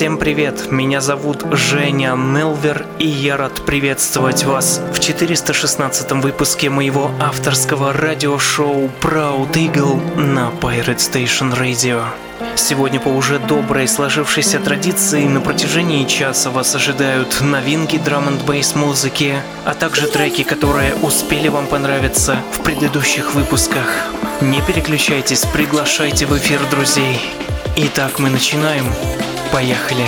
Всем привет, меня зовут Женя Нелвер, и я рад приветствовать вас в 416 выпуске моего авторского радиошоу Proud Eagle на Pirate Station Radio. Сегодня по уже доброй сложившейся традиции на протяжении часа вас ожидают новинки драм н бейс музыки, а также треки, которые успели вам понравиться в предыдущих выпусках. Не переключайтесь, приглашайте в эфир друзей. Итак, мы начинаем. Поехали.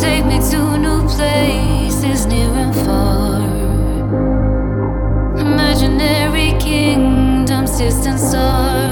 take me to new places near and far. Imaginary kingdoms, distant stars.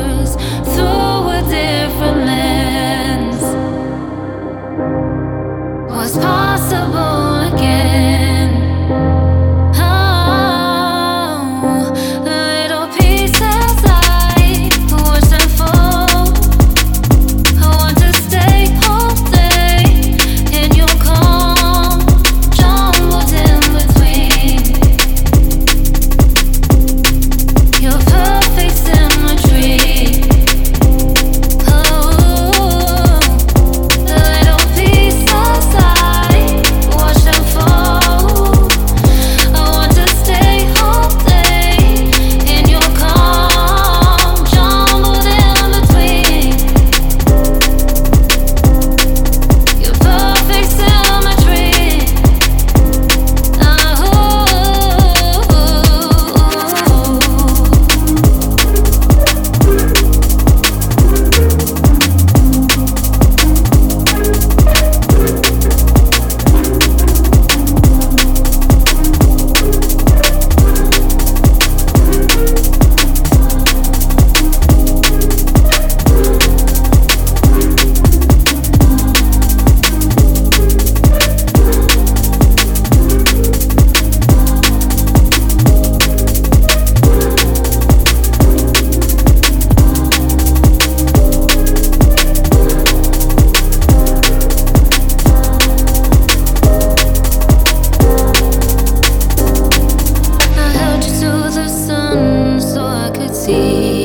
你。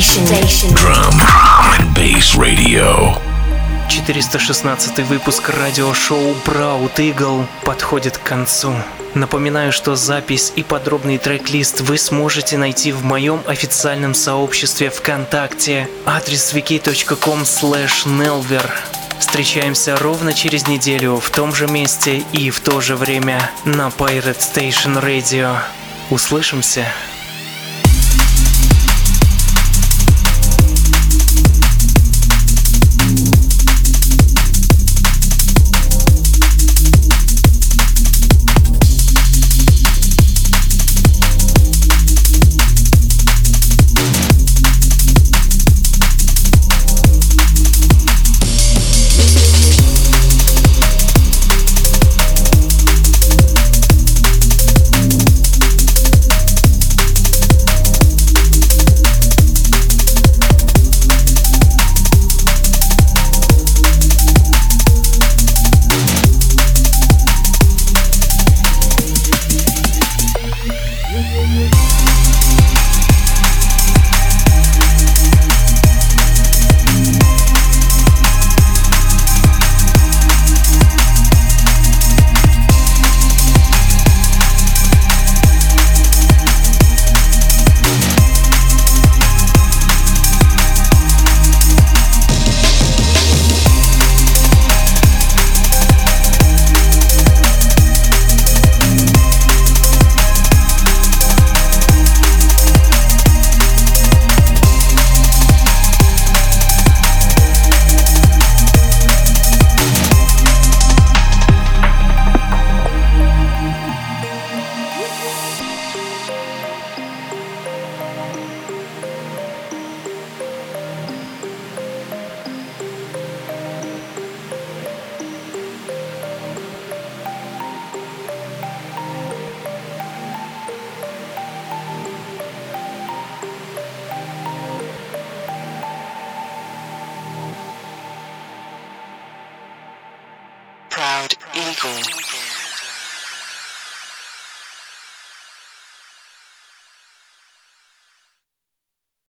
Station. Drum and Bass Radio. 416 выпуск радиошоу Proud Eagle подходит к концу. Напоминаю, что запись и подробный трек-лист вы сможете найти в моем официальном сообществе ВКонтакте. Адрес wiki.com nelver. Встречаемся ровно через неделю в том же месте и в то же время на Pirate Station Radio. Услышимся!